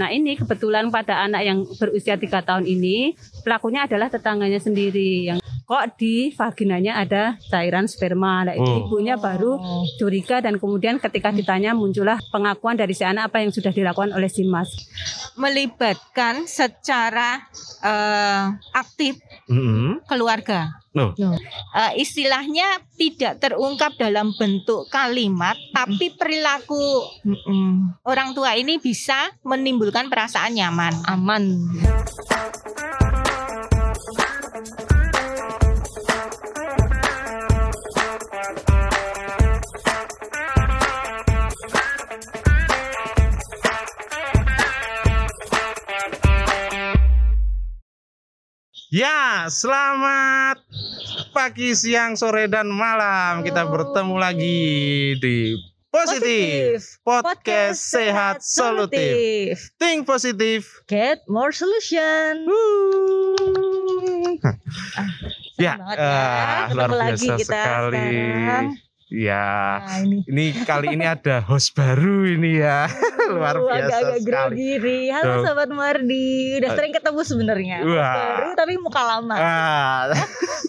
Nah ini kebetulan pada anak yang berusia tiga tahun ini pelakunya adalah tetangganya sendiri yang kok di vaginanya ada cairan sperma. Nah, itu Oh. ibunya baru curiga dan kemudian ketika ditanya muncullah pengakuan dari si anak apa yang sudah dilakukan oleh si Mas. melibatkan secara eh, aktif Mm-mm. keluarga. Loh. Eh, istilahnya tidak terungkap dalam bentuk kalimat, tapi perilaku mm, orang tua ini bisa menimbulkan perasaan nyaman. aman. Ya, selamat pagi, siang, sore, dan malam. Kita bertemu lagi di Positif, Podcast, Sehat Solutif. Think positif. Get more solution. Ya, ah, Ketemu luar lagi biasa kita sekali. sekarang. Ya, Nah, ini ini kali ini ada host baru ini ya. luar biasa agak-agak sekali. grogi nih. Halo Tuh. Sobat Mardi. Udah sering ketemu sebenarnya. Baru tapi muka lama. Ah,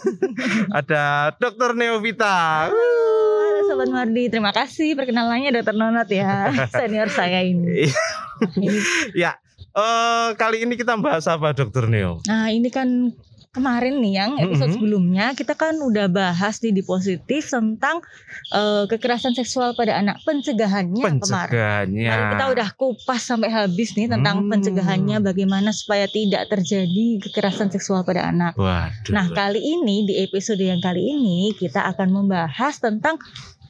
ada Dokter Neovita. Halo Sobat Mardi. Terima kasih perkenalannya Dokter Nonot ya. Senior saya ini. ya, eh, kali ini kita bahas apa Dokter Neo? Nah ini kan kemarin nih yang episode Mhm. sebelumnya kita kan udah bahas nih di positif tentang eh, kekerasan seksual pada anak pencegahannya. Pencegahannya. Kemarin kita udah kupas sampai habis nih tentang Hmm. pencegahannya bagaimana supaya tidak terjadi kekerasan seksual pada anak. Waduh. Nah, kali ini di episode yang kali ini kita akan membahas tentang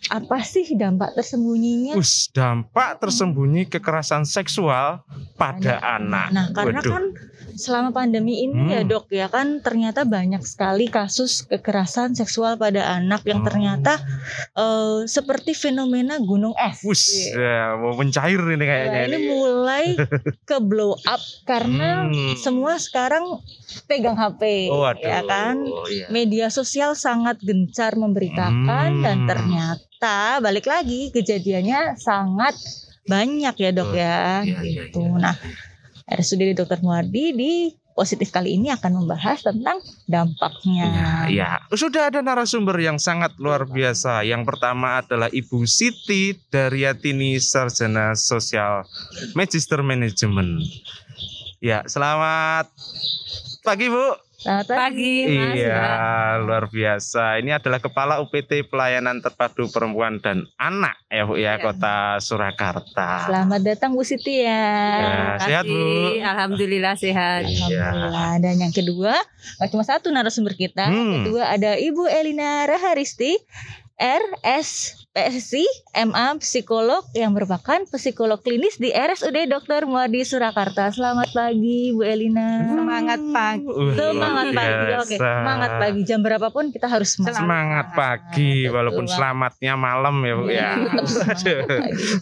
apa sih dampak tersembunyinya Us, dampak tersembunyi kekerasan seksual pada anak. Nah, karena Waduh. kan selama pandemi ini ya Hmm. dok ya kan ternyata banyak sekali kasus kekerasan seksual pada anak yang Oh. ternyata eh, seperti fenomena gunung es. Us, Iya. ya, mau mencair ini kayaknya. Nah, ini mulai ke blow up karena Hmm. semua sekarang pegang HP, Oh, waduh. ya kan? iya. Media sosial sangat gencar memberitakan Hmm. dan ternyata balik lagi kejadiannya sangat banyak ya dok Oh, ya, iya, iya, gitu. iya. Nah, RSUD Dr. Muardi di positif kali ini akan membahas tentang dampaknya. Ya, ya. Sudah ada narasumber yang sangat luar biasa. Yang pertama adalah Ibu Siti Daryatini Sarjana Sosial Magister Manajemen. Ya, selamat pagi Bu. Selamat pagi. Pagi, Mas. iya, luar biasa. Ini adalah Kepala UPT Pelayanan Terpadu Perempuan dan Anak ya Bu ya, Ya. Kota Surakarta. Selamat datang Bu Siti ya. Ya, sehat Bu. Kasih. Alhamdulillah sehat. Iya. Alhamdulillah. Dan yang kedua, nggak cuma satu narasumber kita. Yang Hmm. kedua ada Ibu Elina Raharisti, RS PSI, MA Psikolog yang merupakan psikolog klinis di RSUD Dr. Muardi Surakarta. Selamat pagi Bu Elina. Semangat pagi. Uh, Semangat pagi. Oke, semangat pagi. Jam berapapun kita harus semangat. Semangat pagi, Betul walaupun selamatnya malam ya Bu ya. Pagi.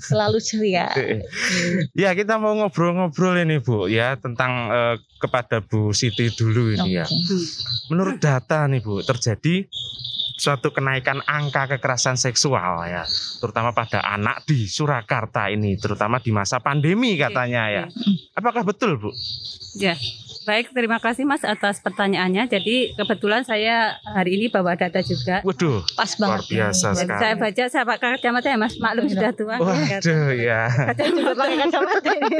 Selalu ceria. Ya kita mau ngobrol-ngobrol ini Bu ya tentang eh, kepada Bu Siti dulu ini ya. Oke. Menurut data nih Bu terjadi suatu kenaikan angka kekerasan seksual ya, terutama pada anak di Surakarta ini, terutama di masa pandemi katanya ya. Apakah betul Bu? Ya. Baik, terima kasih Mas atas pertanyaannya. Jadi kebetulan saya hari ini bawa data juga. Waduh, Pas luar banget. biasa nih. sekali. Saya baca saya pakai kacamata ya Mas. Maklum Iya. sudah tua. Waduh ya. Kaca juga pakai kacamata ini.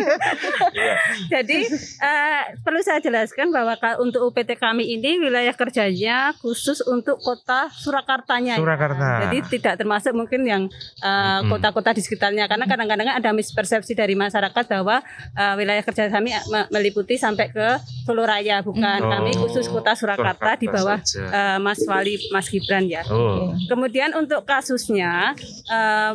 Iya. Jadi eh, perlu saya jelaskan bahwa untuk UPT kami ini wilayah kerjanya khusus untuk kota Surakartanya. ya. Surakarta. Jadi tidak termasuk mungkin yang eh, kota-kota di sekitarnya karena kadang-kadang ada mispersepsi dari masyarakat bahwa eh, wilayah kerja kami me- meliputi sampai ke Solo Raya bukan Oh, kami khusus kota Surakarta, di bawah saja. eh, Mas Wali Mas Gibran ya. Oh. Kemudian untuk kasusnya, eh,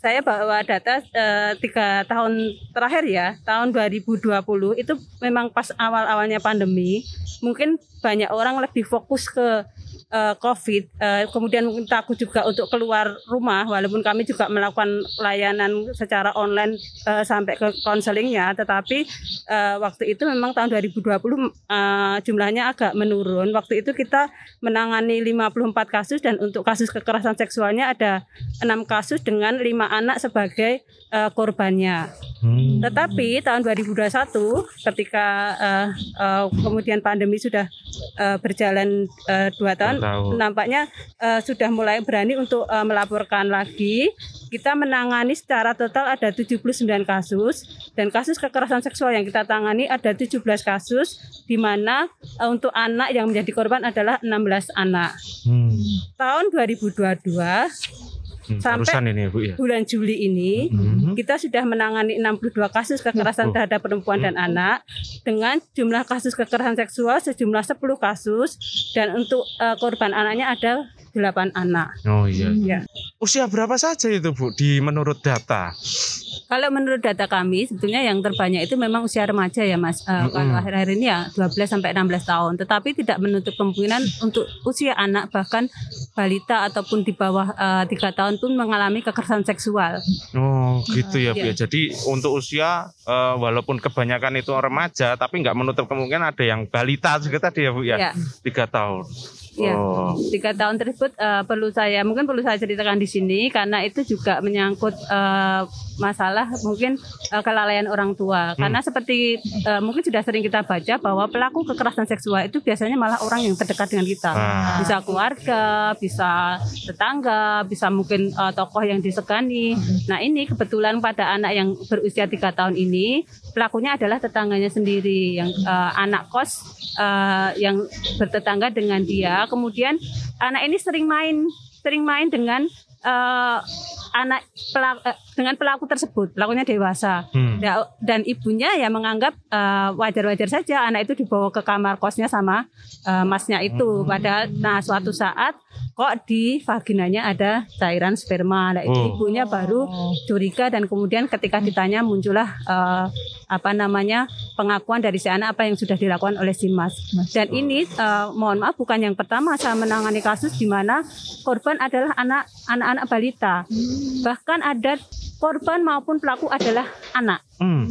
saya bawa data eh, tiga tahun terakhir ya, tahun 2020 itu memang pas awal-awalnya pandemi, mungkin banyak orang lebih fokus ke uh, COVID, uh, kemudian takut juga untuk keluar rumah, walaupun kami juga melakukan layanan secara online uh, sampai ke konselingnya, tetapi uh, waktu itu memang tahun 2020 uh, jumlahnya agak menurun. Waktu itu kita menangani 54 kasus dan untuk kasus kekerasan seksualnya ada enam kasus dengan lima anak sebagai uh, korbannya. Hmm. Tetapi tahun 2021 ketika uh, uh, kemudian pandemi sudah uh, berjalan uh, dua tahun, nampaknya uh, sudah mulai berani untuk uh, melaporkan lagi. Kita menangani secara total ada 79 kasus dan kasus kekerasan seksual yang kita tangani ada 17 kasus di mana uh, untuk anak yang menjadi korban adalah 16 anak. Hmm. Tahun 2022 Hmm, Sampai ini Bu ya. Bulan Juli ini hmm. kita sudah menangani 62 kasus kekerasan oh. terhadap perempuan hmm. dan anak dengan jumlah kasus kekerasan seksual sejumlah 10 kasus dan untuk uh, korban anaknya ada 8 anak. Oh iya. Hmm. Ya. Usia berapa saja itu Bu di menurut data? Kalau menurut data kami sebetulnya yang terbanyak itu memang usia remaja ya Mas. Uh, mm -hmm. Kalau akhir-akhir ini ya 12 sampai 16 tahun, tetapi tidak menutup kemungkinan untuk usia anak bahkan balita ataupun di bawah eh, tiga uh, tahun pun mengalami kekerasan seksual. Oh, gitu ya, Bu. Ya. ya. Jadi untuk usia uh, walaupun kebanyakan itu remaja tapi nggak menutup kemungkinan ada yang balita juga tadi ya, Bu ya. ya. Tiga tahun. Ya, oh. tiga tahun tersebut uh, perlu saya mungkin perlu saya ceritakan di sini karena itu juga menyangkut uh, masalah mungkin uh, kelalaian orang tua. Hmm. Karena seperti uh, mungkin sudah sering kita baca bahwa pelaku kekerasan seksual itu biasanya malah orang yang terdekat dengan kita, ah. bisa keluarga, bisa tetangga, bisa mungkin uh, tokoh yang disegani. Nah ini kebetulan pada anak yang berusia tiga tahun ini pelakunya adalah tetangganya sendiri yang uh, anak kos uh, yang bertetangga dengan dia. Kemudian anak ini sering main sering main dengan uh, anak pelaku, uh, dengan pelaku tersebut pelakunya dewasa hmm. ya, dan ibunya ya menganggap uh, wajar-wajar saja anak itu dibawa ke kamar kosnya sama uh, masnya itu hmm. padahal nah suatu saat kok di vaginanya ada cairan sperma nah itu oh. ibunya baru curiga dan kemudian ketika ditanya muncullah uh, apa namanya pengakuan dari si anak apa yang sudah dilakukan oleh si mas. Dan ini uh, mohon maaf bukan yang pertama saya menangani kasus di mana korban adalah anak anak-anak balita. Bahkan ada korban maupun pelaku adalah anak. Hmm.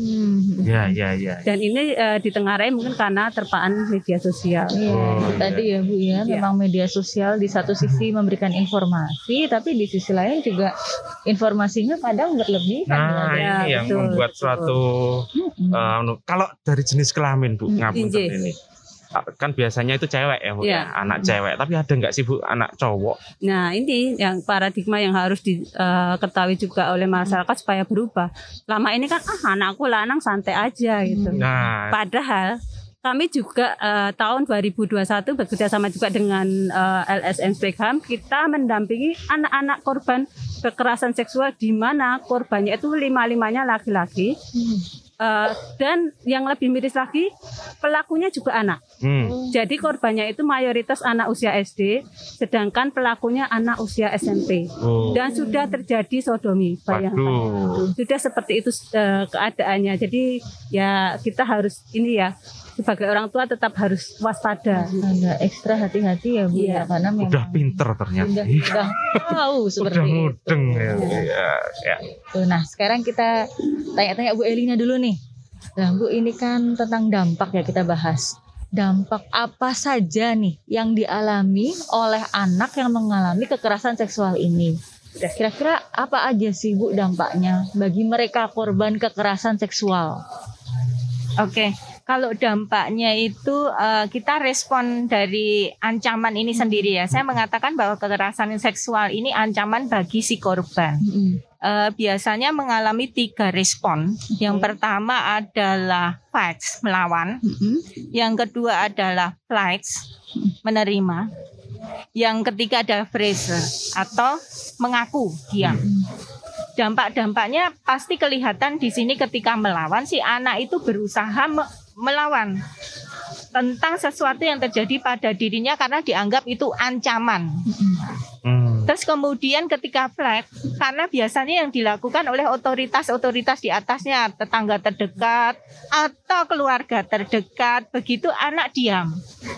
Ya, ya, ya. Dan ini uh, ditengarai mungkin karena terpaan media sosial. Iya, oh, tadi ya Bu ya, ya, memang media sosial di satu sisi memberikan informasi, tapi di sisi lain juga informasinya kadang berlebih. Nah, ya, ini yang betul, membuat suatu uh, kalau dari jenis kelamin Bu, hmm, ngapun ini kan biasanya itu cewek ya, Bu, ya. ya anak cewek. Tapi ada nggak sih Bu anak cowok? Nah, ini yang paradigma yang harus diketahui uh, juga oleh masyarakat supaya berubah. Lama ini kan ah anakku lanang santai aja gitu. Nah, padahal kami juga uh, tahun 2021 bekerja sama juga dengan uh, LSM Spekham kita mendampingi anak-anak korban kekerasan seksual di mana korbannya itu lima-limanya laki-laki. Hmm Uh, dan yang lebih miris lagi pelakunya juga anak. Hmm. Jadi korbannya itu mayoritas anak usia SD, sedangkan pelakunya anak usia SMP. Oh. Dan sudah terjadi sodomi, bayangkan. Sudah seperti itu uh, keadaannya. Jadi ya kita harus ini ya sebagai orang tua tetap harus waspada. Waspada, ekstra hati-hati ya Bu ya, ya karena memang udah pinter ternyata. Udah, udah tahu seperti udah mudeng itu. ya. ya. ya. Nah, sekarang kita tanya-tanya Bu Elina dulu nih. Nah, Bu ini kan tentang dampak ya kita bahas. Dampak apa saja nih yang dialami oleh anak yang mengalami kekerasan seksual ini? Kira-kira apa aja sih Bu dampaknya bagi mereka korban kekerasan seksual? Oke, kalau dampaknya itu uh, kita respon dari ancaman ini sendiri ya. Saya mengatakan bahwa kekerasan seksual ini ancaman bagi si korban. Uh, biasanya mengalami tiga respon. Yang pertama adalah fights melawan. Yang kedua adalah flights menerima. Yang ketiga adalah freeze atau mengaku diam dampak-dampaknya pasti kelihatan di sini ketika melawan si anak itu berusaha melawan tentang sesuatu yang terjadi pada dirinya karena dianggap itu ancaman. Hmm. Terus kemudian ketika flat, karena biasanya yang dilakukan oleh otoritas-otoritas di atasnya, tetangga terdekat atau keluarga terdekat, begitu anak diam.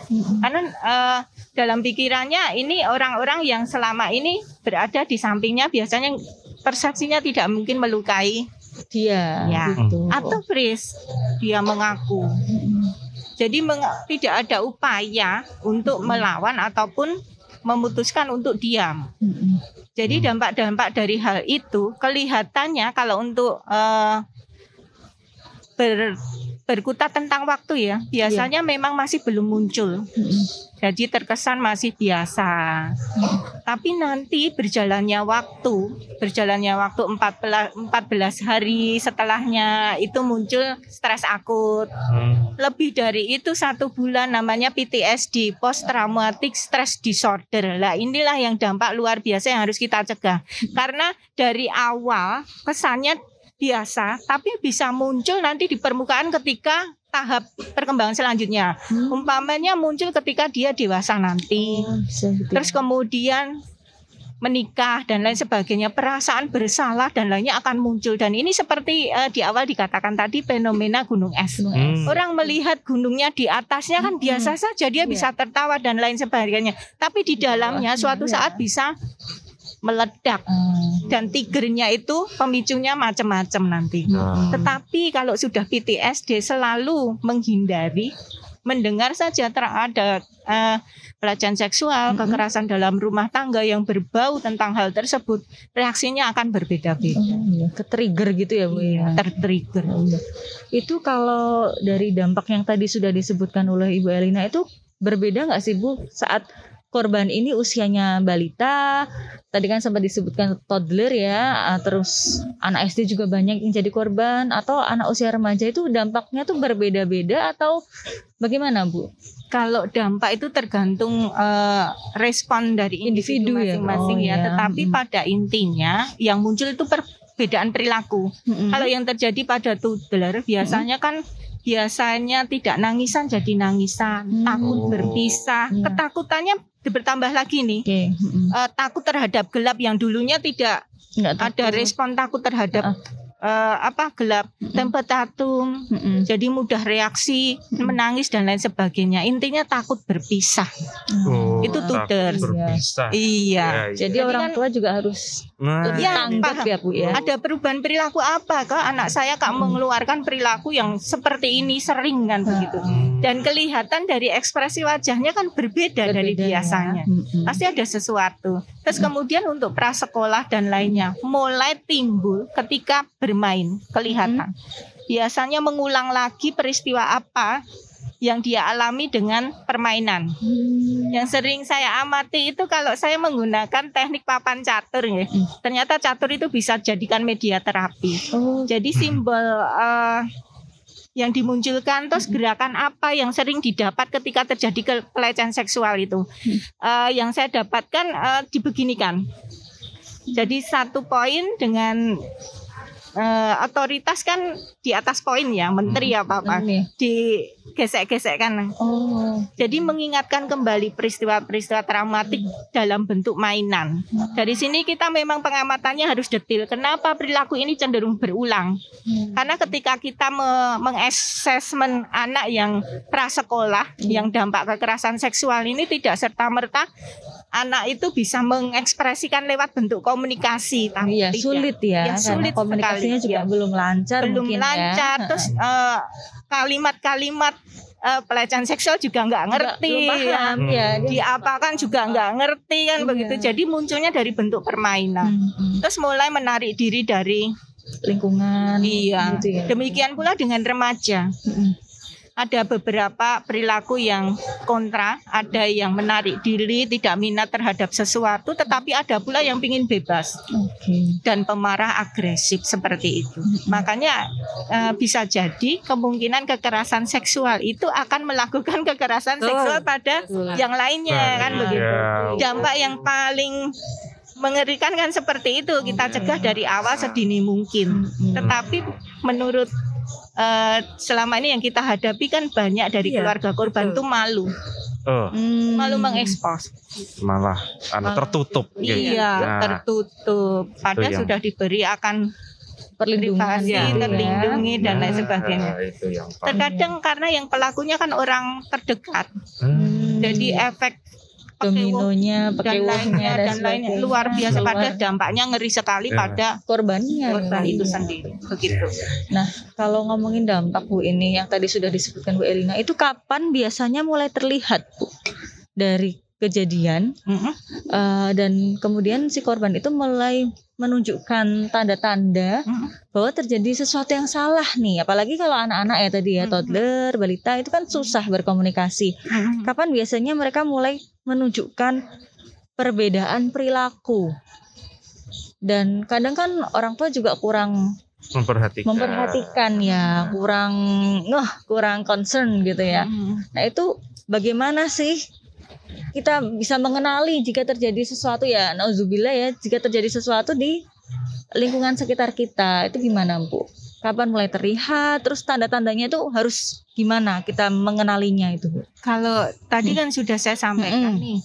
Hmm. Karena uh, dalam pikirannya ini orang-orang yang selama ini berada di sampingnya biasanya persepsinya tidak mungkin melukai Dia Ya. gitu. atau Fris dia mengaku. Jadi meng- tidak ada upaya untuk melawan ataupun memutuskan untuk diam. Jadi dampak-dampak dari hal itu kelihatannya kalau untuk eh, ber- berkutat tentang waktu ya, biasanya memang masih belum muncul. Jadi terkesan masih biasa. Tapi nanti berjalannya waktu, berjalannya waktu 14 14 hari setelahnya itu muncul stres akut. Hmm. Lebih dari itu satu bulan namanya PTSD, post traumatic stress disorder. Lah inilah yang dampak luar biasa yang harus kita cegah. Karena dari awal kesannya biasa, tapi bisa muncul nanti di permukaan ketika tahap perkembangan selanjutnya. Hmm. Umpamanya muncul ketika dia dewasa nanti. Oh, gitu. Terus kemudian menikah dan lain sebagainya, perasaan bersalah dan lainnya akan muncul dan ini seperti eh, di awal dikatakan tadi fenomena gunung es. Gunung es. Hmm. Orang melihat gunungnya di atasnya kan Mm-mm. biasa saja dia Iya. bisa tertawa dan lain sebagainya. Tapi di dalamnya bawahnya, suatu iya. saat bisa meledak Ah. dan tigernya itu pemicunya macam-macam nanti. Nah. Tetapi kalau sudah PTSD selalu menghindari mendengar saja ter ada eh, pelecehan seksual, Mm-mm. kekerasan dalam rumah tangga yang berbau tentang hal tersebut, reaksinya akan berbeda-beda. Oh, iya. Ke-trigger gitu ya Bu ya. Tertrigger. Iya. Itu kalau dari dampak yang tadi sudah disebutkan oleh Ibu Elina itu berbeda nggak sih Bu saat korban ini usianya balita, tadi kan sempat disebutkan toddler ya, ah, terus anak SD juga banyak yang jadi korban atau anak usia remaja itu dampaknya tuh berbeda-beda atau bagaimana Bu? Kalau dampak itu tergantung eh, respon dari individu, ya? masing-masing Oh, ya. ya. Tetapi Mm. pada intinya yang muncul itu perbedaan perilaku. Mm-mm. Kalau yang terjadi pada toddler biasanya kan biasanya tidak nangisan jadi nangisan, Hmm. takut berpisah, Iya. ketakutannya bertambah lagi nih. Oke, mm-mm. Eh, takut terhadap gelap yang dulunya tidak nggak ada takut. respon takut terhadap Ah. eh, apa gelap, Mm-mm. tempat tatum, Mm-mm. jadi mudah reaksi, Mm-mm. menangis dan lain sebagainya. Intinya takut berpisah. Oh, Itu tuters. berpisah. Iya. Ya, ya. Jadi Jadi orang kan- tua juga harus Nah, Ya, tanggap ya Bu ya. Ada perubahan perilaku apa kak anak saya kak mengeluarkan perilaku yang seperti ini sering kan begitu. hmm. Dan kelihatan dari ekspresi wajahnya kan berbeda, dari Berbeda ya. biasanya. Mm-mm. Pasti ada sesuatu. Terus kemudian untuk prasekolah dan lainnya mulai timbul ketika bermain kelihatan. Biasanya mengulang lagi peristiwa apa yang dia alami dengan permainan. Hmm. Yang sering saya amati itu kalau saya menggunakan teknik papan catur ya. Hmm. Ternyata catur itu bisa jadikan media terapi. Oh, Jadi simbol eh, yang dimunculkan terus gerakan apa yang sering didapat ketika terjadi pelecehan seksual itu. Eh, yang saya dapatkan eh, dibeginikan. Jadi satu poin dengan eh, otoritas kan di atas poin ya, menteri apa apa ini. digesek-gesekkan. Oh. Jadi mengingatkan kembali peristiwa-peristiwa traumatik dalam bentuk mainan. Dari sini kita memang pengamatannya harus detil. Kenapa perilaku ini cenderung berulang? Hmm. Karena ketika kita me- mengassessment anak yang prasekolah, yang dampak kekerasan seksual ini tidak serta merta anak itu bisa mengekspresikan lewat bentuk komunikasi. Tapi Iya sulit ya, Ya, sulit komunikasinya sekali, juga ya. belum lancar belum mungkin lancar. ya. Terus eh, kalimat-kalimat eh, pelecehan seksual juga nggak ngerti. belum paham ya. ya. dia- diapakan juga nggak ngerti kan Iya. begitu. Jadi munculnya dari bentuk permainan. Hmm, hmm. Terus mulai menarik diri dari lingkungan. iya. gitu ya. Demikian pula dengan remaja. Ada beberapa perilaku yang kontra, ada yang menarik diri, tidak minat terhadap sesuatu, tetapi ada pula yang ingin bebas Oke. dan pemarah agresif seperti itu. Makanya eh, bisa jadi kemungkinan kekerasan seksual itu akan melakukan kekerasan Betul. seksual pada Betul. yang lainnya kan Nah, begitu. Dampak yang paling mengerikan kan seperti itu kita cegah dari awal sedini mungkin. Tetapi menurut eh, selama ini yang kita hadapi kan banyak dari Iya, keluarga korban betul. tuh malu, Oh, Hmm. malu mengekspos. malah anu Malah- tertutup. gitu. Iya, Nah, tertutup. Padahal yang- sudah diberi akan perlindungan ya. terlindungi dan lain nah, sebagainya. itu yang paling. Terkadang karena yang pelakunya kan orang terdekat, Hmm. jadi efek dominonya pakai dan uangnya lainnya dan lainnya luar biasa Luar- pada dampaknya ngeri sekali Ya. pada korbannya korban itu sendiri begitu Nah, kalau ngomongin dampak Bu ini yang tadi sudah disebutkan Bu Elina, itu kapan biasanya mulai terlihat Bu dari kejadian Mhm. eh, dan kemudian si korban itu mulai menunjukkan tanda-tanda Mhm. bahwa terjadi sesuatu yang salah nih. Apalagi kalau anak-anak ya tadi ya Mhm. toddler, balita itu kan susah berkomunikasi. Mhm. Kapan biasanya mereka mulai menunjukkan perbedaan perilaku? Dan kadang kan orang tua juga kurang memperhatikan. memperhatikan ya kurang ngeh kurang concern gitu ya Mhm. nah itu bagaimana sih kita bisa mengenali jika terjadi sesuatu ya nauzubillah ya jika terjadi sesuatu di lingkungan sekitar kita itu gimana Bu kapan mulai terlihat? Terus tanda-tandanya itu harus gimana kita mengenalinya itu Kalau tadi kan sudah saya sampaikan Mm-mm. nih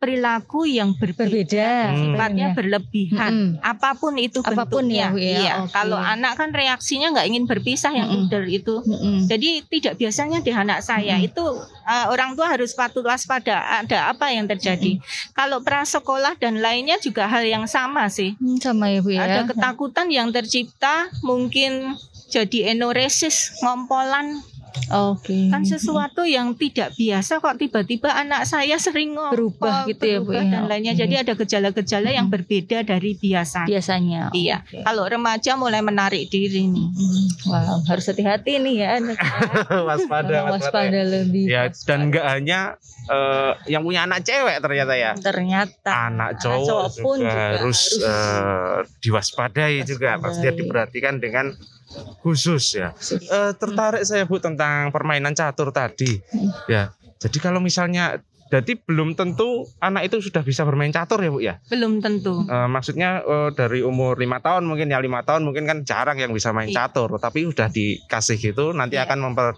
perilaku yang berbeda, berbeda Hmm. sifatnya berlebihan. Mm-mm. Apa pun itu Apa pun ya, bentuknya. Bu, ya. Iya. Oke. Kalau anak kan reaksinya nggak ingin berpisah yang toddler itu. Mm-mm. Jadi tidak biasanya di anak saya Mm-mm. itu uh, orang tua harus patut waspada ada apa yang terjadi. Kalau prasekolah dan lainnya juga hal yang sama sih. Hmm, sama ya Bu ya Ada ketakutan yang tercipta mungkin jadi enoresis, ngompolan, oke kan sesuatu yang tidak biasa kok tiba-tiba anak saya sering ngompol, Berubah gitu ya, Bu, berubah ya. dan lainnya. Jadi ada gejala-gejala yang berbeda dari biasa. biasanya Iya. Oke. Kalau remaja mulai menarik diri nih. Hmm, Wow, harus hati-hati nih ya. waspada, Memang waspada lebih. Ya dan nggak hanya eh, yang punya anak cewek ternyata ya. Ternyata Anak Anak cowok, cowok pun juga, juga harus, harus eh, diwaspadai juga, pasti diperhatikan dengan khusus ya. Eh, tertarik saya bu tentang permainan catur tadi, ya. Jadi kalau misalnya, jadi belum tentu anak itu sudah bisa bermain catur ya bu ya. Belum tentu. Eh, maksudnya eh, dari umur lima tahun mungkin ya lima tahun mungkin kan jarang yang bisa main Iya. catur, tapi udah dikasih gitu nanti Iya. akan memper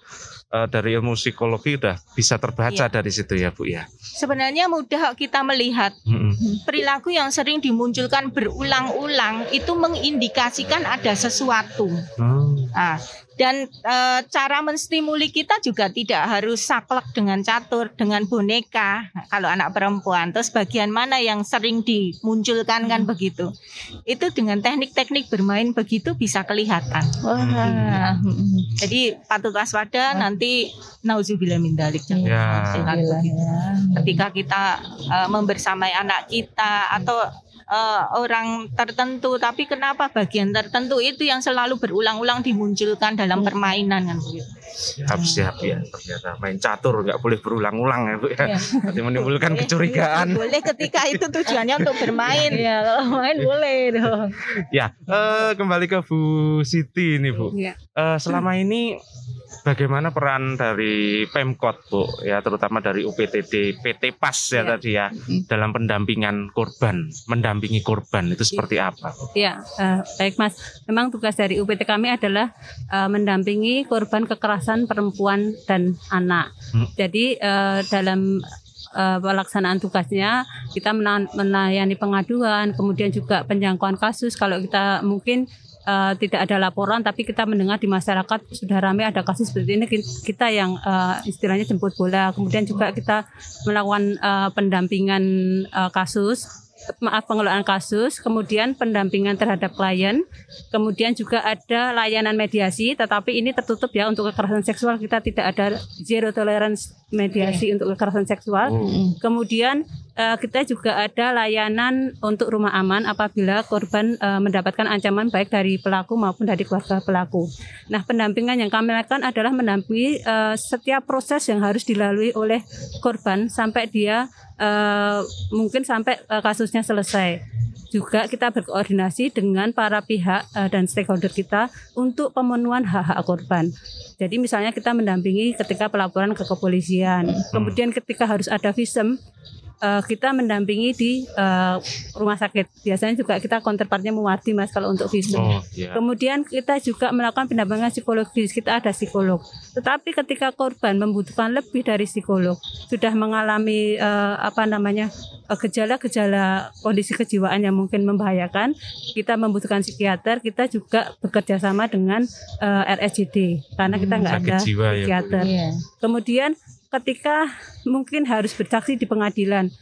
eh, dari ilmu psikologi udah bisa terbaca Iya. dari situ ya bu ya. Sebenarnya mudah kita melihat Mm-mm. perilaku yang sering dimunculkan berulang-ulang itu mengindikasikan ada sesuatu. Oh. Nah, dan eh, cara menstimuli kita juga tidak harus saklek dengan catur, dengan boneka. Nah, kalau anak perempuan, terus bagian mana yang sering dimunculkan kan begitu. Itu dengan teknik-teknik bermain begitu bisa kelihatan. Wah. mm-mm. Jadi patut waspada nanti nauzubillah min jangan Ya. sampai Alhamdulillah begitu. ya. Ketika kita eh, membersamai anak kita atau eh, orang tertentu, tapi kenapa bagian tertentu itu yang selalu berulang-ulang dimunculkan dalam permainan kan begitu. Siap siap ya ternyata main catur nggak boleh berulang-ulang ya bu ya. Ya. Nanti menimbulkan Eh, kecurigaan. Boleh ketika itu tujuannya untuk bermain. Iya, kalau main boleh dong. Ya eh, kembali ke Bu Siti ini bu. Iya. Eh, selama ini bagaimana peran dari Pemkot Bu ya terutama dari UPTD PT PAS ya Ya. tadi ya dalam pendampingan korban mendampingi korban itu seperti apa? Bu? Ya, eh, baik Mas. Memang tugas dari UPT kami adalah eh, mendampingi korban kekerasan perempuan dan anak. Hmm. Jadi eh, dalam pelaksanaan tugasnya kita mena- melayani pengaduan, kemudian juga penjangkauan kasus. Kalau kita mungkin eh, tidak ada laporan, tapi kita mendengar di masyarakat sudah ramai ada kasus seperti ini, ki- kita yang eh, istilahnya jemput bola. Kemudian juga kita melakukan eh, pendampingan eh, kasus maaf pengelolaan kasus, kemudian pendampingan terhadap klien, kemudian juga ada layanan mediasi, tetapi ini tertutup ya untuk kekerasan seksual kita tidak ada zero tolerance mediasi untuk kekerasan seksual. Oh. Kemudian eh, kita juga ada layanan untuk rumah aman apabila korban eh, mendapatkan ancaman baik dari pelaku maupun dari keluarga pelaku. Nah, pendampingan yang kami lakukan adalah mendampingi eh, setiap proses yang harus dilalui oleh korban sampai dia eh, mungkin sampai eh, kasusnya selesai. Juga kita berkoordinasi dengan para pihak eh, dan stakeholder kita untuk pemenuhan hak-hak korban. Jadi misalnya kita mendampingi ketika pelaporan ke kepolisian, kemudian ketika harus ada visum, eh, kita mendampingi di eh, rumah sakit. Biasanya juga kita counterpartnya Muwardi mas kalau untuk visum. Oh ya. Kemudian kita juga melakukan pendampingan psikologis. Kita ada psikolog. Tetapi ketika korban membutuhkan lebih dari psikolog, sudah mengalami eh, apa namanya gejala-gejala kondisi kejiwaan yang mungkin membahayakan, kita membutuhkan psikiater. Kita juga bekerja sama dengan eh, RSJD karena kita nggak Sakit ada jiwa ya. Bu. psikiater. Iya. Kemudian ketika mungkin harus bersaksi di pengadilan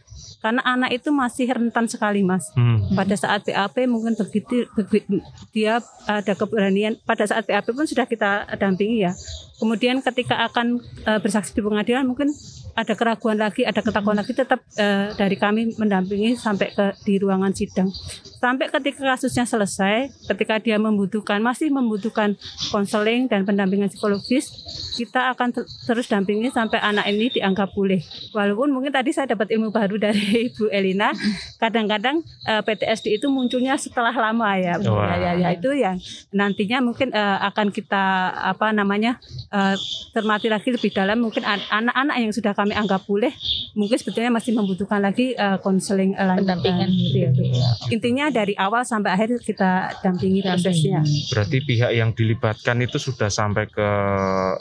karena anak itu masih rentan sekali mas. Hmm. pada saat BAP mungkin begitu begi- dia ada keberanian pada saat BAP pun sudah kita dampingi ya. Kemudian ketika akan eh, bersaksi di pengadilan mungkin ada keraguan lagi ada ketakutan lagi tetap eh, dari kami mendampingi sampai ke di ruangan sidang. Sampai ketika kasusnya selesai ketika dia membutuhkan masih membutuhkan konseling dan pendampingan psikologis kita akan ter- terus dampingi sampai anak ini dianggap pulih. Walaupun mungkin tadi saya dapat ilmu baru dari Ibu Elina kadang-kadang eh, PTSD itu munculnya setelah lama ya Bu. Wah. ya, ya, ya, itu yang nantinya mungkin eh, akan kita apa namanya eh, cermati lagi lebih dalam mungkin an- anak-anak yang sudah kami anggap pulih mungkin sebetulnya masih membutuhkan lagi konseling lanjutan. Pendampingan Gitu ya. gitu ya. intinya dari awal sampai akhir kita dampingi prosesnya Berarti pihak yang dilibatkan itu sudah sampai ke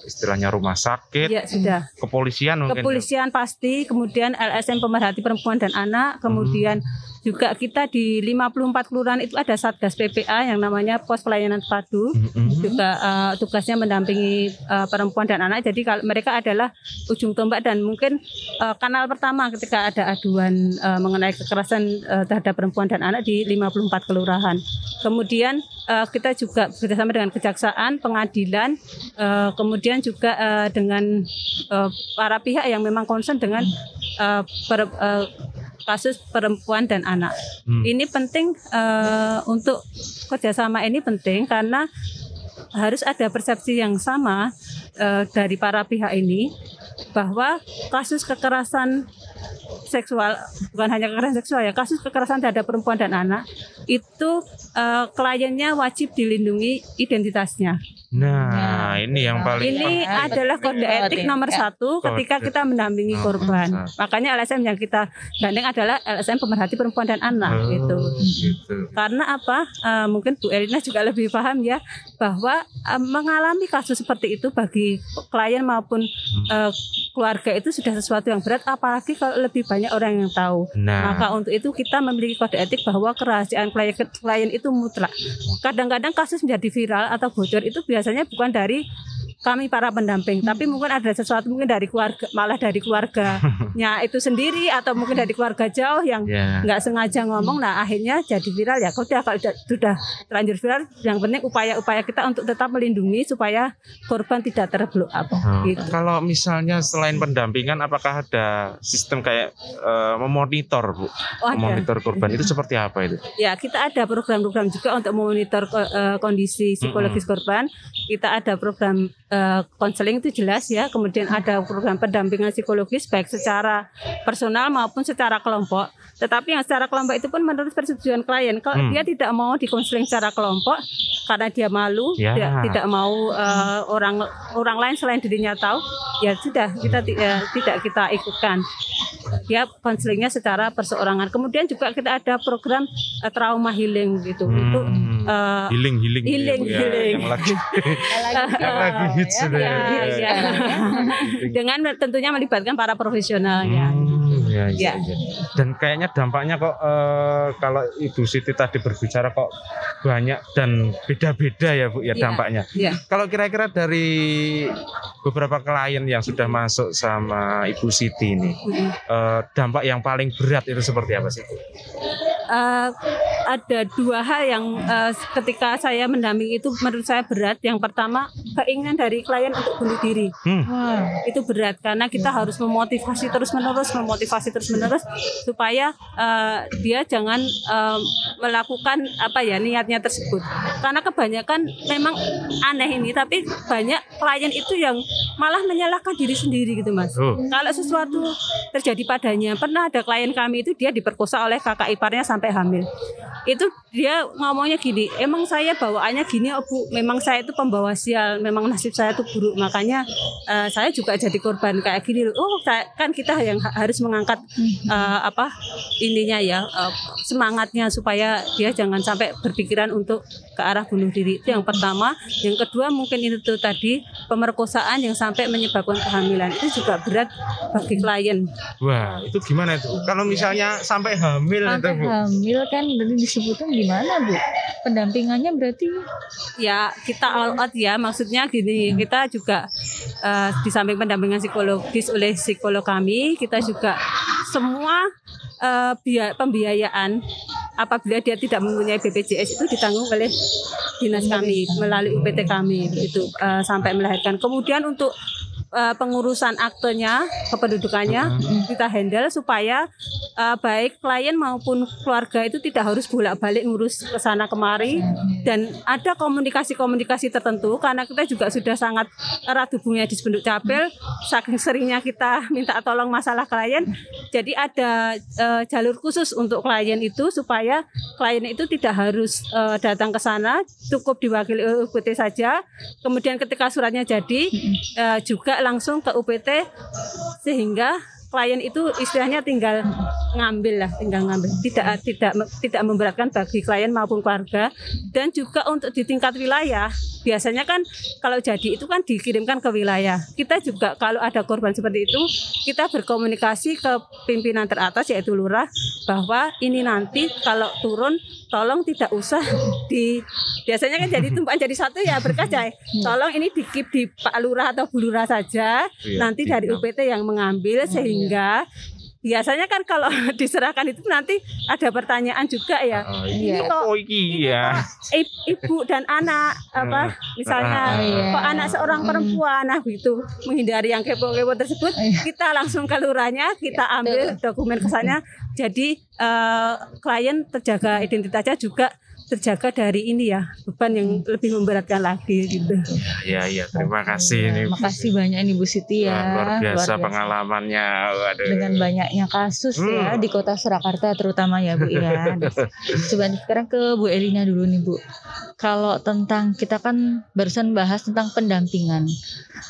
istilahnya rumah sakit, ya sudah kepolisian mungkin. ya? Kepolisian pasti, kemudian LSM pemerhati perempuan dan anak, kemudian juga kita di 54 kelurahan itu ada Satgas PPA yang namanya Pos Pelayanan Padu. Juga eh, tugasnya mendampingi eh, perempuan dan anak. Jadi kalau mereka adalah ujung tombak dan mungkin eh, kanal pertama ketika ada aduan eh, mengenai kekerasan eh, terhadap perempuan dan anak di 54 kelurahan. Kemudian eh, kita juga bekerjasama dengan kejaksaan, pengadilan, eh, kemudian juga eh, dengan eh, para pihak yang memang concern dengan eh, per- eh, kasus perempuan dan anak. Hmm. Ini penting eh, untuk kerjasama ini penting karena harus ada persepsi yang sama eh, dari para pihak ini bahwa kasus kekerasan seksual bukan hanya kekerasan seksual ya kasus kekerasan terhadap perempuan dan anak itu eh, kliennya wajib dilindungi identitasnya Nah, ini yang paling ini penting. adalah kode etik nomor ya. satu ketika Kode kita mendampingi nomor korban. satu. Makanya LSM yang kita gandeng adalah LSM pemerhati perempuan dan anak Oh, gitu. gitu. Karena apa? Eh, mungkin Bu Elina juga lebih paham ya bahwa eh, mengalami kasus seperti itu bagi klien maupun eh, keluarga itu sudah sesuatu yang berat. Apalagi kalau lebih banyak orang yang tahu. Nah, Maka untuk itu kita memiliki kode etik bahwa kerahasiaan klien, klien itu mutlak. Kadang-kadang kasus menjadi viral atau bocor itu biasanya bukan dari kami para pendamping, tapi mungkin ada sesuatu mungkin dari keluarga, malah dari keluarganya itu sendiri atau mungkin dari keluarga jauh yang ya. nggak sengaja ngomong, nah akhirnya jadi viral ya. Kalau sudah- sudah terlanjur viral, yang penting upaya-upaya kita untuk tetap melindungi supaya korban tidak terblow up. Oh, Gitu. Kalau misalnya selain pendampingan, apakah ada sistem kayak eh, memonitor, Bu? Oh, ada. Memonitor korban itu seperti apa itu? Ya, kita ada program-program juga untuk memonitor eh, kondisi psikologis korban. Kita ada program eh, konseling itu jelas ya. Kemudian ada program pendampingan psikologis baik secara personal maupun secara kelompok. Tetapi yang secara kelompok itu pun menurut persetujuan klien. Kalau Hmm. dia tidak mau dikonseling secara kelompok karena dia malu, Ya. dia tidak mau eh, orang orang lain selain dirinya tahu, ya sudah kita eh, tidak kita ikutkan. Dia konselingnya secara perseorangan. Kemudian juga kita ada program eh, trauma healing gitu Hmm. Eh, healing, healing, healing, ya, ya, healing. yang lagi yang lagi hits ya, sudah. ya, ya. dengan tentunya melibatkan para profesionalnya. Hmm, ya, ya, Ya. ya. Dan kayaknya dampaknya kok eh, kalau Ibu Siti tadi berbicara kok banyak dan beda-beda ya Bu ya Iya. dampaknya. Ya. Kalau kira-kira dari beberapa klien yang sudah masuk sama Ibu Siti ini, eh, dampak yang paling berat itu seperti apa sih? Bu? Eh, ada dua hal yang eh, ketika saya mendampingi itu menurut saya berat. Yang pertama keinginan dari klien untuk bunuh diri Hmm. itu berat karena kita harus memotivasi terus menerus, memotivasi terus menerus supaya eh, dia jangan eh, melakukan apa ya niatnya tersebut. Karena kebanyakan memang aneh ini, tapi banyak klien itu yang malah menyalahkan diri sendiri gitu mas. Oh. Kalau sesuatu terjadi padanya, pernah ada klien kami itu dia diperkosa oleh kakak iparnya sampai hamil. Itu dia ngomongnya gini, emang saya bawaannya gini, oh bu, memang saya itu pembawa sial, memang nasib saya itu buruk, makanya eh, saya juga jadi korban kayak gini loh. Oh, saya- kan kita yang ha- harus mengangkat eh, apa ininya ya eh, semangatnya supaya dia jangan sampai berpikiran untuk ke arah bunuh diri. Itu yang pertama. Yang kedua mungkin itu tuh tadi pemerkosaan yang sampai menyebabkan kehamilan itu juga berat bagi klien. Wah, itu gimana itu? Kalau misalnya sampai hamil itu Sampai Bu? hamil kan jadi di disebutkan gimana Bu? Pendampingannya berarti Ya kita all out ya maksudnya gini kita juga eh, di samping pendampingan psikologis oleh psikolog kami kita juga semua eh, biaya pembiayaan apabila dia tidak mempunyai BPJS itu ditanggung oleh dinas kami melalui UPT kami itu eh, sampai melahirkan. Kemudian untuk eh, pengurusan aktenya kependudukannya kita handle supaya eh, baik klien maupun keluarga itu tidak harus bolak-balik ngurus ke sana kemari. Dan ada komunikasi-komunikasi tertentu karena kita juga sudah sangat erat hubungannya di Spenduk Capil saking seringnya kita minta tolong masalah klien. Jadi ada eh, jalur khusus untuk klien itu supaya klien itu tidak harus eh, datang ke sana cukup diwakili UPT saja. Kemudian ketika suratnya jadi eh, juga langsung ke UPT sehingga klien itu istilahnya tinggal ngambil lah, tinggal ngambil. Tidak tidak tidak memberatkan bagi klien maupun keluarga dan juga untuk di tingkat wilayah biasanya kan kalau jadi itu kan dikirimkan ke wilayah. Kita juga kalau ada korban seperti itu kita berkomunikasi ke pimpinan teratas yaitu lurah bahwa ini nanti kalau turun tolong tidak usah di biasanya kan jadi tumpuan jadi satu ya berkas ya. Tolong ini dikip di Pak Lurah atau Bu Lurah saja. Iya, nanti dari. UPT yang mengambil sehingga biasanya kan kalau diserahkan itu nanti ada pertanyaan juga ya. Oh, Ini iya. kok Oh, iya. i- ibu dan anak apa misalnya Ah, iya. kok anak seorang perempuan nah gitu menghindari yang kepo-kepo tersebut kita langsung ke lurahnya kita ambil dokumen kesannya jadi eh, klien terjaga identitasnya juga terjaga dari ini ya beban yang lebih memberatkan lagi gitu. Ya, ya, terima kasih ini. Makasih banyak nih Bu Siti ya. Wah, luar biasa Luar pengalamannya. Waduh. dengan banyaknya kasus ya Hmm. di kota Surakarta terutama ya Bu ya. Coba sekarang ke Bu Elina dulu nih Bu. Kalau tentang kita kan barusan bahas tentang pendampingan.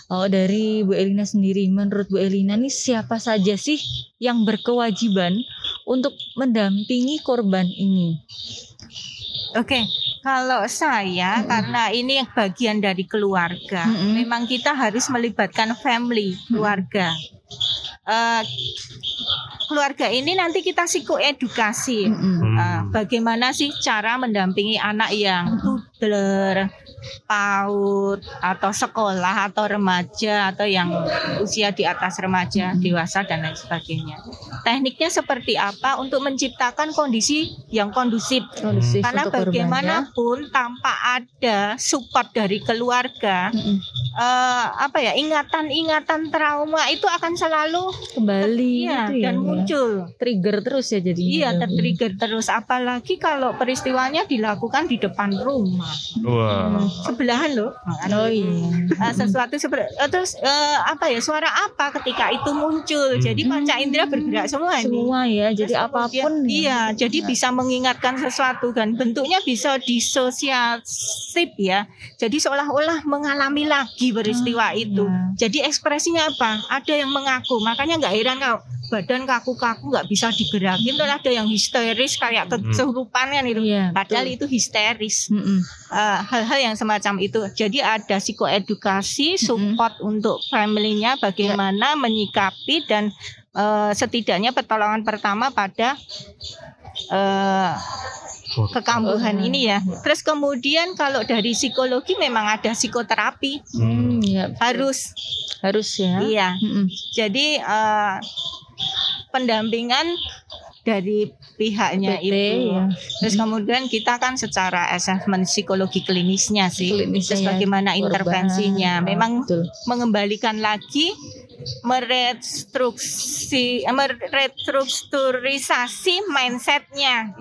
Oh dari Bu Elina sendiri, menurut Bu Elina nih siapa saja sih yang berkewajiban untuk mendampingi korban ini? Oke, kalau saya karena ini yang bagian dari keluarga, Mm-mm. memang kita harus melibatkan family, keluarga. Eh, keluarga ini nanti kita psikoedukasi. Mm-mm. Hmm. Eh, bagaimana sih cara mendampingi anak yang toddler, PAUD atau sekolah atau remaja atau yang usia di atas remaja, dewasa dan lain sebagainya. Tekniknya seperti apa untuk menciptakan kondisi yang kondusif Kondusif karena untuk korban, ya. bagaimanapun tanpa ada support dari keluarga Mm-mm. eh, apa ya ingatan-ingatan trauma itu akan selalu kembali iya gitu ya, dan ya. muncul trigger terus ya jadinya. iya ya, tertrigger terus apalagi kalau peristiwanya dilakukan di depan rumah Wah. Sebelahan loh. Oh iya. Eh, sesuatu seperti eh, terus eh, apa ya suara apa ketika itu muncul? Jadi Hmm. panca indera bergerak semua ini. Semua ya, jadi Terus apa pun kemudian- ya. iya jadi bisa mengingatkan sesuatu kan bentuknya bisa disosialisip ya. Jadi seolah-olah mengalami lagi peristiwa itu. ya. jadi ekspresinya apa? Ada yang mengaku. Makanya nggak heran kalau badan kaku-kaku nggak bisa digerakin. Terus ada yang histeris kayak kesurupan kan itu. Iya, padahal betul. itu histeris. Eh, hal-hal yang semacam itu. Jadi ada psikoedukasi, support untuk family-nya bagaimana menyikapi dan eh, setidaknya pertolongan pertama pada eh, kekambuhan Oh, ini ya. Terus kemudian kalau dari psikologi memang ada psikoterapi Hmm, ya, harus harus ya. iya. Mm-mm. Jadi eh, pendampingan dari pihaknya PT, itu. ya. Terus kemudian kita kan secara assessment psikologi klinisnya sih. Klinisnya Terus ya, bagaimana korban. intervensinya. Memang Betul. mengembalikan lagi merestruksi eh, merestrukturisasi mindsetnya.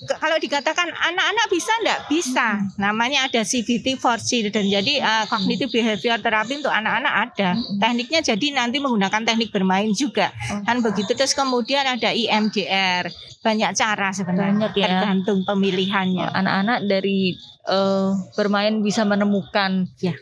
Ke- Kalau dikatakan anak-anak bisa enggak? Bisa. Namanya ada CBT for children. Jadi eh, cognitive behavior therapy untuk anak-anak ada. Tekniknya jadi nanti menggunakan teknik bermain juga. Kan begitu terus kemudian ada IMDR. Banyak cara sebenarnya Banyak ya. tergantung pemilihannya. Anak-anak dari eh, bermain bisa menemukan Ya.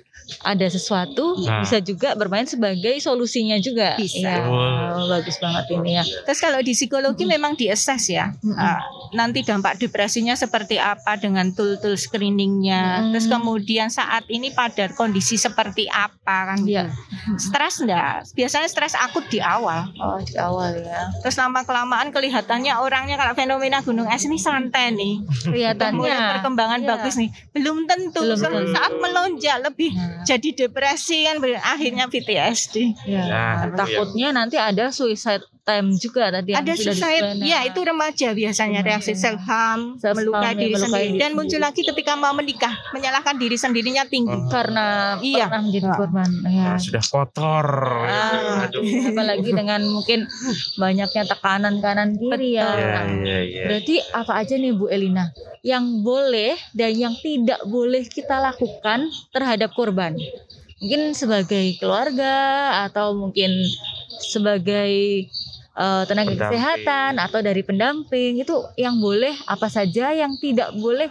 Ada sesuatu, Nah. bisa juga bermain sebagai solusinya juga. Bisa. Ya, Betul. bagus banget ini ya. Terus kalau di psikologi memang diassess ya. Mm-mm. Ah, nanti dampak depresinya seperti apa dengan tool-tool screeningnya. Mm. Terus kemudian saat ini pada kondisi seperti apa kan? Iya. Stres enggak? Biasanya stres akut di awal. Oh, di awal ya. Terus lama kelamaan kelihatannya orangnya kalau fenomena gunung es ini santai nih. Kelihatannya. perkembangan Iya. bagus nih. Belum tentu Belum saat melonjak lebih Nah, jadi depresi kan akhirnya PTSD. ya. Nah, Takutnya nanti ada suicide time juga tadi yang Ada sudah suicide, ya itu remaja biasanya Remaja. reaksi self harm, melukai ya, diri melukai sendiri diri dan muncul lagi ketika mau menikah, menyalahkan diri sendirinya tinggi. Oh. karena Iya. pernah menjadi korban. Ya. Nah, sudah kotor. Ah, Aduh. apalagi dengan mungkin banyaknya tekanan kanan kiri ya. Iya, Nah, iya, iya. Berarti apa aja nih Bu Elina yang boleh dan yang tidak boleh kita lakukan terhadap korban? Mungkin sebagai keluarga atau mungkin sebagai eh, tenaga Pendamping. kesehatan atau dari pendamping itu yang boleh apa saja, yang tidak boleh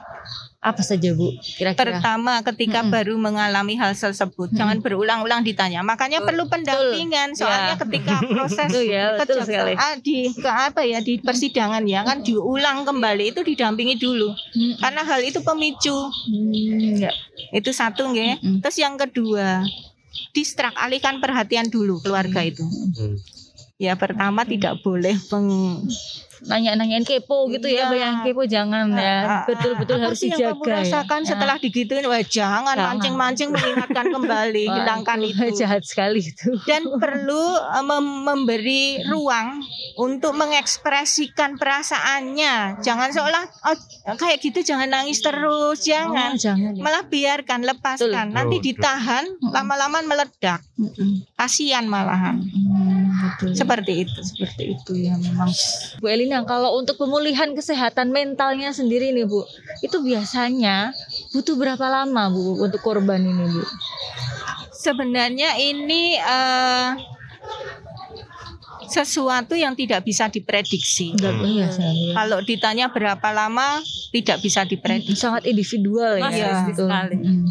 apa saja Bu? Kira-kira. Pertama ketika Mm-mm. baru mengalami hal tersebut, Mm-mm. jangan berulang-ulang ditanya. Makanya perlu pendampingan. Soalnya Ya. ketika proses Betul ya, betul sekali. kejaksaan di ke apa ya di persidangan ya kan diulang kembali itu didampingi dulu. Mm-mm. Karena hal itu pemicu. Hmm, ya. Itu satu nggih. Mm-mm. Terus yang kedua, distrak alihkan perhatian dulu keluarga itu. Hmm. Ya pertama tidak boleh peng nanya-nanyain kepo gitu ya, Iya. bayang kepo jangan Ah, ah, ya. ah. Betul-betul harus sih yang kamu dijaga ya. rasakan setelah digituin wah jangan Jangan. mancing-mancing mengingatkan kembali Wah, hilangkan itu Jahat sekali itu. dan perlu eh, mem- memberi ruang untuk mengekspresikan perasaannya jangan seolah oh, kayak gitu jangan nangis terus jangan Oh, jangan ya. malah biarkan lepaskan Betul. nanti ditahan lama-lama meledak kasihan malahan Hmm, betul. seperti itu seperti itu ya memang. Bu Elina, kalau untuk pemulihan kesehatan mentalnya sendiri nih Bu, itu biasanya butuh berapa lama Bu untuk korban ini Bu? sebenarnya ini eh, sesuatu yang tidak bisa diprediksi. Enggak, Hmm. saya- Kalau ditanya berapa lama, tidak bisa diprediksi. sangat individual ya. Masih Betul. sekali. Mm.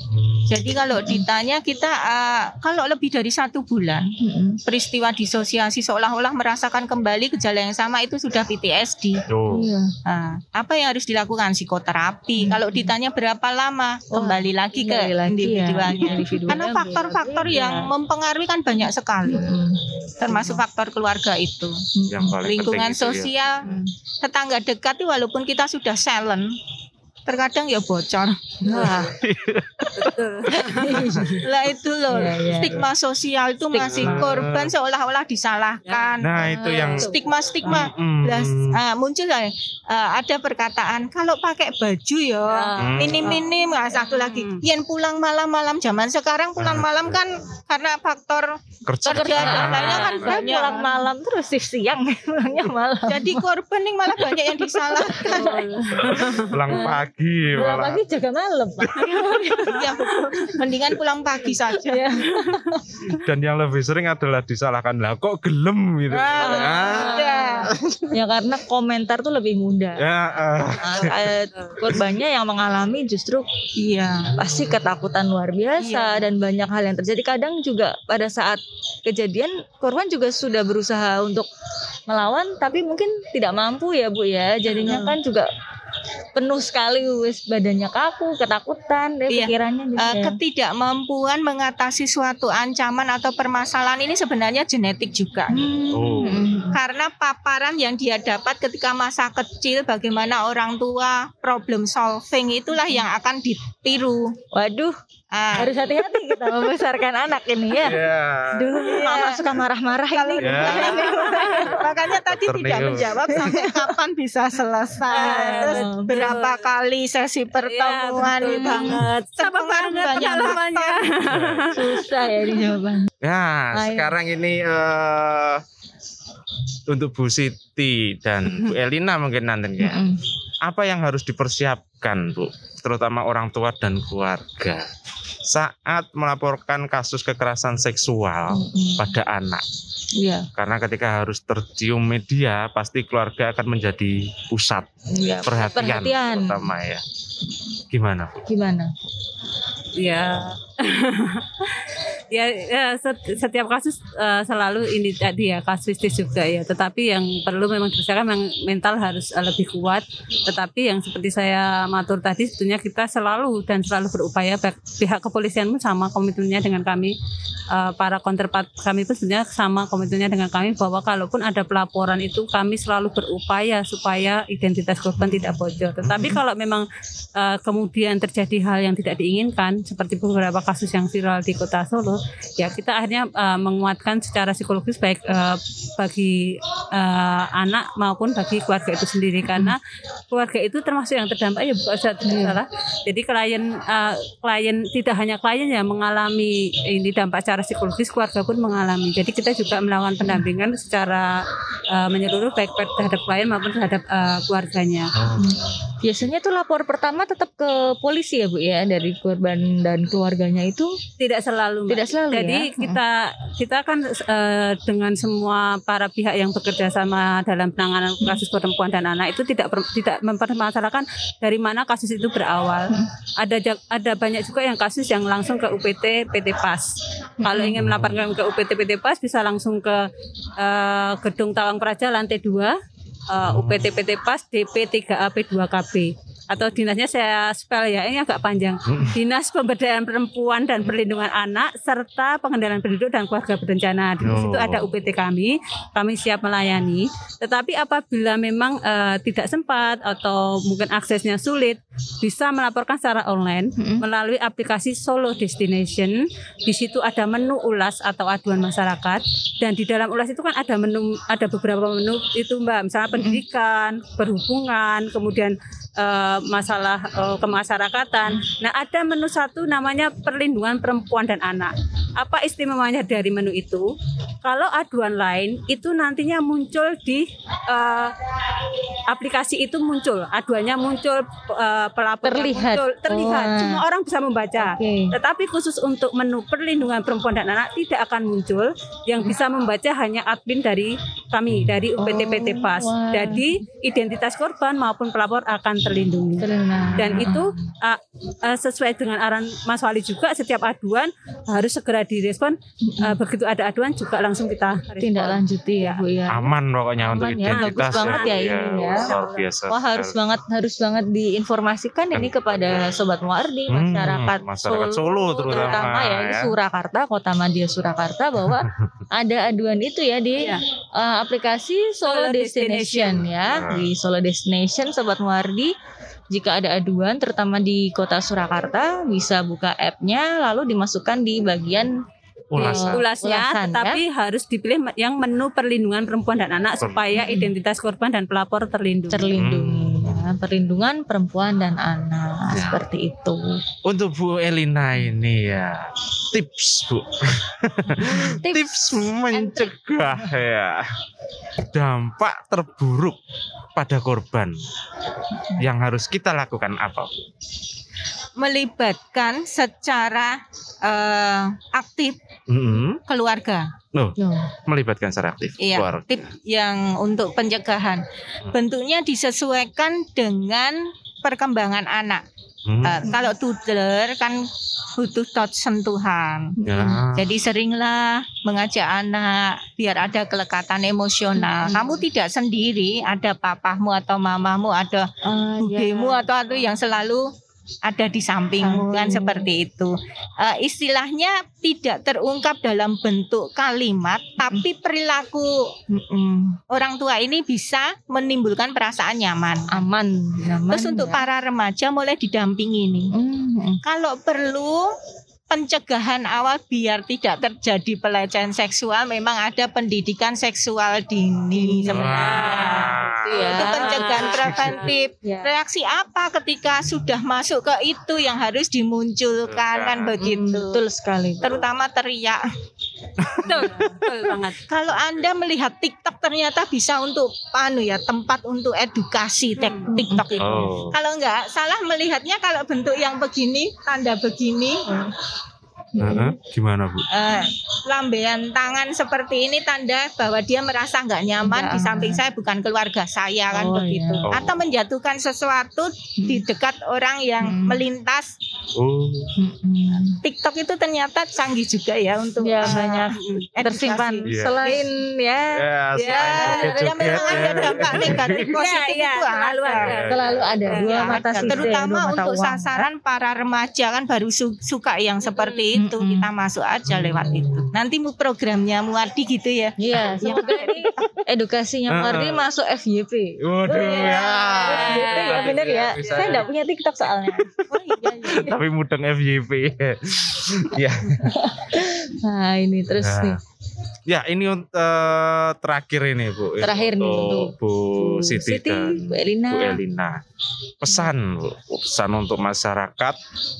Jadi kalau ditanya kita, eh, kalau lebih dari satu bulan, Mm-mm. peristiwa disosiasi seolah-olah merasakan kembali gejala yang sama itu sudah PTSD. Tuh. Iya. Nah, apa yang harus dilakukan? Psikoterapi. Kalau ditanya berapa lama, Wah, kembali lagi ke lagi ya, individualnya. individualnya Karena faktor-faktor yang mempengaruhi kan banyak sekali. Mm. Termasuk faktor keluarga itu. Yang paling Lingkungan ya. sosial, Mm. tetangga dekat itu walaupun kita sudah silent, terkadang ya bocor. Wah, Lah itu loh, Iya, iya, stigma sosial itu Stigma. masih korban seolah-olah disalahkan. Nah, itu yang Stigma-stigma. Mm. Lah, ah, muncul lah ah, ada perkataan kalau pakai baju ya Hmm. minim-minim. Nah, satu lagi yang pulang malam-malam. Zaman sekarang pulang malam kan karena faktor kerja. kerja dan lainnya kan banyak. pulang malam terus siang pulangnya malam. jadi korban yang malah banyak yang disalahkan. Pulang pagi Pulang malah. pagi jaga malam. Pak. ya, mendingan pulang pagi saja Iya. dan yang lebih sering adalah disalahkan lah kok gelem gitu Ah, Ah. udah. ya karena komentar tuh lebih mudah. ya ah. Nah, eh, korbannya yang mengalami justru iya pasti ketakutan luar biasa dan banyak hal yang terjadi. Kadang juga pada saat kejadian korban juga sudah berusaha untuk melawan tapi mungkin tidak mampu ya Bu ya. Jadinya kan juga penuh sekali wis badannya kaku, ketakutan, deh Iya. pikirannya juga. Eh, ya. ketidakmampuan mengatasi suatu ancaman atau permasalahan ini sebenarnya genetik juga Oh. Hmm. karena paparan yang dia dapat ketika masa kecil bagaimana orang tua problem solving itulah yang akan ditiru Waduh, Ah, harus hati-hati kita membesarkan anak ini ya. ya Duh, mama suka marah-marah ini. ya makanya tadi Dokter tidak Neo. menjawab sampai kapan bisa selesai terus betul. berapa kali sesi pertemuan betul itu banget. Sama banget banyak pengalamannya. Susah ya di jawaban. Ya, Ayo. sekarang ini eh untuk Bu Siti dan Bu Elina mungkin nanti ya. Mm-mm. Apa yang harus dipersiapkan, Bu? Terutama orang tua dan keluarga saat melaporkan kasus kekerasan seksual Mm-mm. pada anak. Iya, Karena ketika harus tercium media, pasti keluarga akan menjadi pusat iya. perhatian, Perhatian. pertama ya. Gimana, Bu? Gimana? ya ya, ya, set- setiap kasus eh, selalu ini tadi ya kasuistis juga ya. Tetapi yang perlu memang dipersiapkan memang mental harus eh, lebih kuat. Tetapi yang seperti saya matur tadi sebetulnya kita selalu dan selalu berupaya pihak kepolisian pun sama komitmennya dengan kami. Eh, para counterpart kami pun sebenarnya sama komitmennya dengan kami bahwa kalaupun ada pelaporan itu kami selalu berupaya supaya identitas korban tidak bocor. Tetapi kalau memang kemudian terjadi hal yang tidak diinginkan seperti beberapa kasus yang viral di kota Solo ya kita akhirnya eh, menguatkan secara psikologis baik eh, bagi eh, anak maupun bagi keluarga itu sendiri. Karena keluarga itu termasuk yang terdampak ya bukan tidak salah jadi klien eh, klien tidak hanya klien yang mengalami ini dampak secara psikologis keluarga pun mengalami. Jadi kita juga melakukan pendampingan secara eh, menyeluruh baik terhadap klien maupun terhadap eh, keluarganya. Biasanya tuh lapor pertama tetap ke polisi ya Bu ya dari korban dan keluarganya itu? Tidak selalu tidak selalu Jadi ya. kita kita kan eh, dengan semua para pihak yang bekerja sama dalam penanganan kasus perempuan dan anak itu tidak tidak mempermasalahkan dari mana kasus itu berawal. Ada ja- ada banyak juga yang kasus yang langsung ke UPT PT PAS. Kalau ingin melaporkan ke UPT PT PAS bisa langsung ke eh, Gedung Tawang Praja lantai 2 eh, UPT PT PAS DP 3AP 2KB atau dinasnya saya spell ya ini agak panjang Dinas Pemberdayaan Perempuan dan Perlindungan Anak serta Pengendalian Penduduk dan Keluarga Berencana. Di situ Oh. ada UPT kami, kami siap melayani. Tetapi apabila memang eh, tidak sempat atau mungkin aksesnya sulit, bisa melaporkan secara online Mm-mm. melalui aplikasi Solo Destination. Di situ ada menu ulas atau aduan masyarakat dan di dalam ulas itu kan ada menu ada beberapa menu itu Mbak, misalnya pendidikan, berhubungan, kemudian eh, masalah eh, kemasyarakatan. Nah, ada menu satu namanya perlindungan perempuan dan anak. Apa istimewanya dari menu itu? Kalau aduan lain itu nantinya muncul di eh, aplikasi itu muncul, aduannya muncul eh, pelapornya Terlihat. muncul, terlihat. Wah. Semua orang bisa membaca. Oke. Tetapi khusus untuk menu perlindungan perempuan dan anak tidak akan muncul. Yang bisa membaca hanya admin dari kami dari UPTPT Oh, PAS. wah. Jadi identitas korban maupun pelapor akan terlindungi. Terima. Dan itu uh, uh, sesuai dengan arahan Mas Wali juga setiap aduan harus segera direspon. Uh, begitu ada aduan juga langsung kita respon. tindak lanjuti ya Bu ya. Aman pokoknya untuk Aman ya, bagus identitas banget ya ini ya. Luar biasa. Wah harus sekali. banget harus banget diinformasikan ini kepada sobat Muardi Hmm, masyarakat, masyarakat Solo terutama, ya ini ya. Surakarta kota Madia Surakarta bahwa ada aduan itu ya di Iya. Eh, aplikasi Solo, Solo Destination, Destination. ya Nah. di Solo Destination sobat Muardi jika ada aduan terutama di kota Surakarta bisa buka app-nya lalu dimasukkan di bagian Ulasan. ulasnya, Ulasan, tetapi harus dipilih yang menu perlindungan perempuan dan anak Per- supaya identitas korban dan pelapor terlindungi. terlindungi ya, perlindungan perempuan dan anak Ya. seperti itu. Untuk Bu Elina ini ya tips Bu. tips mencegah ya dampak terburuk pada korban yang harus kita lakukan apa? Bu? Melibatkan secara eh, aktif Mm-mm. keluarga. Loh, Loh. melibatkan secara aktif Iya, keluarga. tip yang untuk pencegahan. Bentuknya disesuaikan dengan perkembangan anak. Hmm. Eh, kalau toddler kan butuh touch sentuhan. Ya. Jadi seringlah mengajak anak biar ada kelekatan emosional. Hmm. Kamu tidak sendiri, ada papahmu atau mamamu, ada Ah, ya. budemu atau atau yang selalu ada di sampingmu kan Samping. seperti itu. Eh, istilahnya tidak terungkap dalam bentuk kalimat, tapi perilaku Mm-mm. orang tua ini bisa menimbulkan perasaan nyaman. aman, nyaman. Terus untuk ya. para remaja mulai didampingi nih. Kalau perlu pencegahan awal biar tidak terjadi pelecehan seksual memang ada pendidikan seksual dini sebenarnya. Itu ya. Itu pencegahan preventif. Ya. Reaksi apa ketika sudah masuk ke itu yang harus dimunculkan kan begitu. betul sekali. Terutama teriak. Betul, betul banget. Kalau Anda melihat TikTok ternyata bisa untuk anu ya, tempat untuk edukasi Hmm. TikTok itu. Oh. Kalau enggak salah melihatnya kalau bentuk yang begini, tanda begini, Gimana bu? eh, lambean tangan seperti ini tanda bahwa dia merasa nggak nyaman Nggak di samping saya bukan keluarga saya kan Oh, begitu. iya. Oh. Atau menjatuhkan sesuatu di dekat orang yang Hmm. melintas. Oh. Mm-mm. TikTok itu ternyata canggih juga ya untuk Ya, eh, banyak edukasi. tersimpan Iya. selain ya Ya, Ya, selain ya memang ada ya. dampak negatif positif Iya, itu selalu ada. ada. selalu ada Ya, dua ya, mata terutama dua mata untuk uang. sasaran para remaja kan baru su- suka yang seperti itu Mm-mm. kita masuk aja lewat itu nanti mu programnya Muardi gitu ya Iya, semoga ini edukasinya. Mardi masuk FYP. Waduh ya. FYP ya bener ya. Bisa. Saya enggak punya TikTok soalnya. oh iya, iya. Tapi mudeng FYP. ya. Nah, ini terus Nah. nih. Ya, ini eh, terakhir ini, Bu. Terakhir nih untuk untuk Bu Siti, dan Bu Elina. Bu Elina. Pesan, Bu. pesan untuk masyarakat,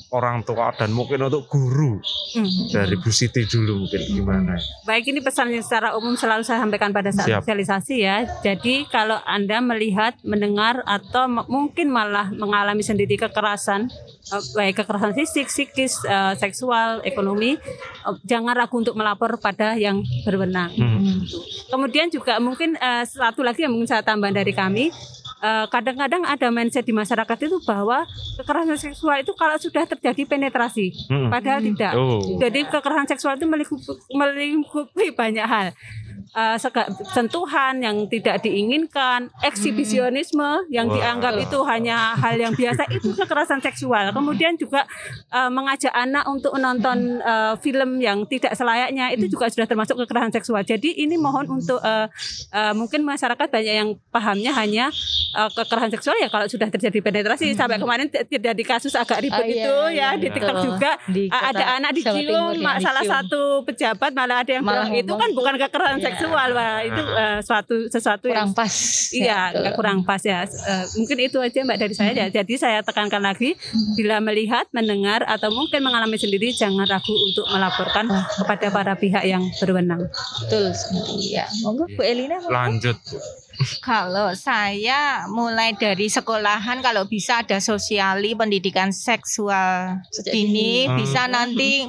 orang tua dan mungkin untuk guru Hmm. dari Bu Siti dulu mungkin gimana? Baik ini pesan yang secara umum selalu saya sampaikan pada saat Siap. sosialisasi ya. Jadi kalau Anda melihat, mendengar atau m- mungkin malah mengalami sendiri kekerasan eh, baik kekerasan fisik, psikis, eh, seksual, ekonomi, eh, jangan ragu untuk melapor pada yang berwenang. Hmm. Kemudian juga mungkin satu lagi yang mungkin saya tambah dari kami, kadang-kadang ada mindset di masyarakat itu bahwa kekerasan seksual itu kalau sudah terjadi penetrasi, Hmm. padahal tidak. Oh. Jadi kekerasan seksual itu melingkupi, melingkupi banyak hal. Eh, sega- sentuhan yang tidak diinginkan, eksibisionisme yang Wah. dianggap itu hanya hal yang biasa itu kekerasan seksual. Kemudian juga eh, mengajak anak untuk menonton eh, film yang tidak selayaknya itu juga sudah termasuk kekerasan seksual. Jadi ini mohon untuk eh, eh, mungkin masyarakat banyak yang pahamnya hanya kekerasan seksual ya kalau sudah terjadi penetrasi sampai kemarin terjadi kasus agak ribet Oh, iya, itu iya, ya di iya. TikTok Betul. juga Di ada anak dicium salah satu pejabat malah ada yang Malah bilang itu kan bukan kekerasan Iya. Seksual wah itu eh, suatu sesuatu kurang yang pas. Iya, betul. nggak kurang pas ya. Eh, mungkin itu aja Mbak dari saya. ya. Jadi saya tekankan lagi, bila melihat, mendengar atau mungkin mengalami sendiri, jangan ragu untuk melaporkan kepada para pihak yang berwenang. Betul. Ya. Monggo Bu Elina. monggo. Lanjut, Bu. Kalau saya mulai dari sekolahan kalau bisa ada sosiali pendidikan seksual Sejak dini Hmm. bisa nanti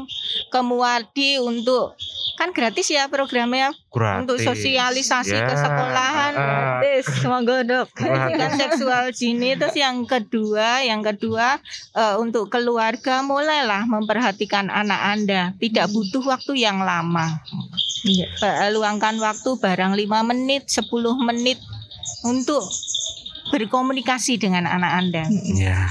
ke Muardi untuk kan gratis ya programnya Gratis. untuk sosialisasi Ya, ke sekolahan. ah, Tis, monggo dok. pendidikan seksual dini terus yang kedua yang kedua eh, untuk keluarga mulailah memperhatikan anak anda tidak butuh waktu yang lama Iya. Eh, luangkan waktu barang 5 menit 10 menit untuk berkomunikasi dengan anak anda Ya.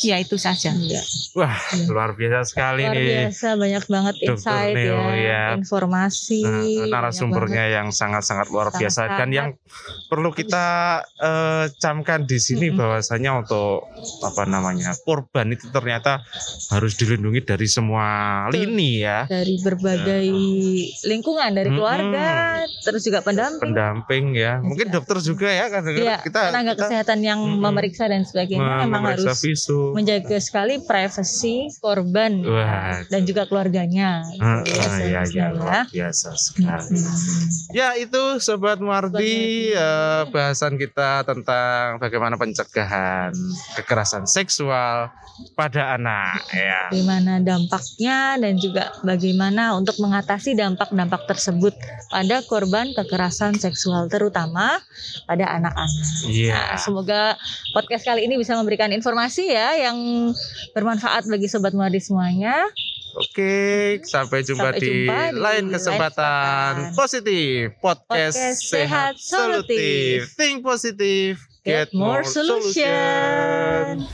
Ya itu saja Iya. Wah, luar biasa sekali Luar nih. biasa banyak banget insight Neo, ya, ya. informasi. Nah, narasumbernya yang sangat-sangat luar biasa dan Sangat-sangat. yang perlu kita eh, camkan di sini Mm-mm. bahwasanya untuk apa namanya korban itu ternyata harus dilindungi dari semua Betul. lini ya dari berbagai lingkungan dari keluarga terus juga pendamping pendamping ya mungkin juga. dokter juga ya kan Iya, kita tenaga kita kesehatan yang Mm-mm. memeriksa dan sebagainya me- memang memeriksa harus visu menjaga sekali privasi korban Wah. dan juga keluarganya. Ah, Gitu ah, ya, ya, luar biasa sekali. Mm-mm. Ya itu Sobat Mardi eh, bahasan kita tentang bagaimana pencegahan kekerasan seksual pada anak ya. Bagaimana dampaknya dan juga bagaimana untuk mengatasi dampak-dampak tersebut pada korban kekerasan seksual terutama pada anak-anak. Iya. Nah, semoga podcast kali ini bisa memberikan informasi ya yang bermanfaat bagi sobat Muadi semuanya. Oke, sampai jumpa, Sampai di, jumpa di lain lain kesempatan kesempatan. positif podcast, Podcast sehat solutif. Think positive, Get more solution.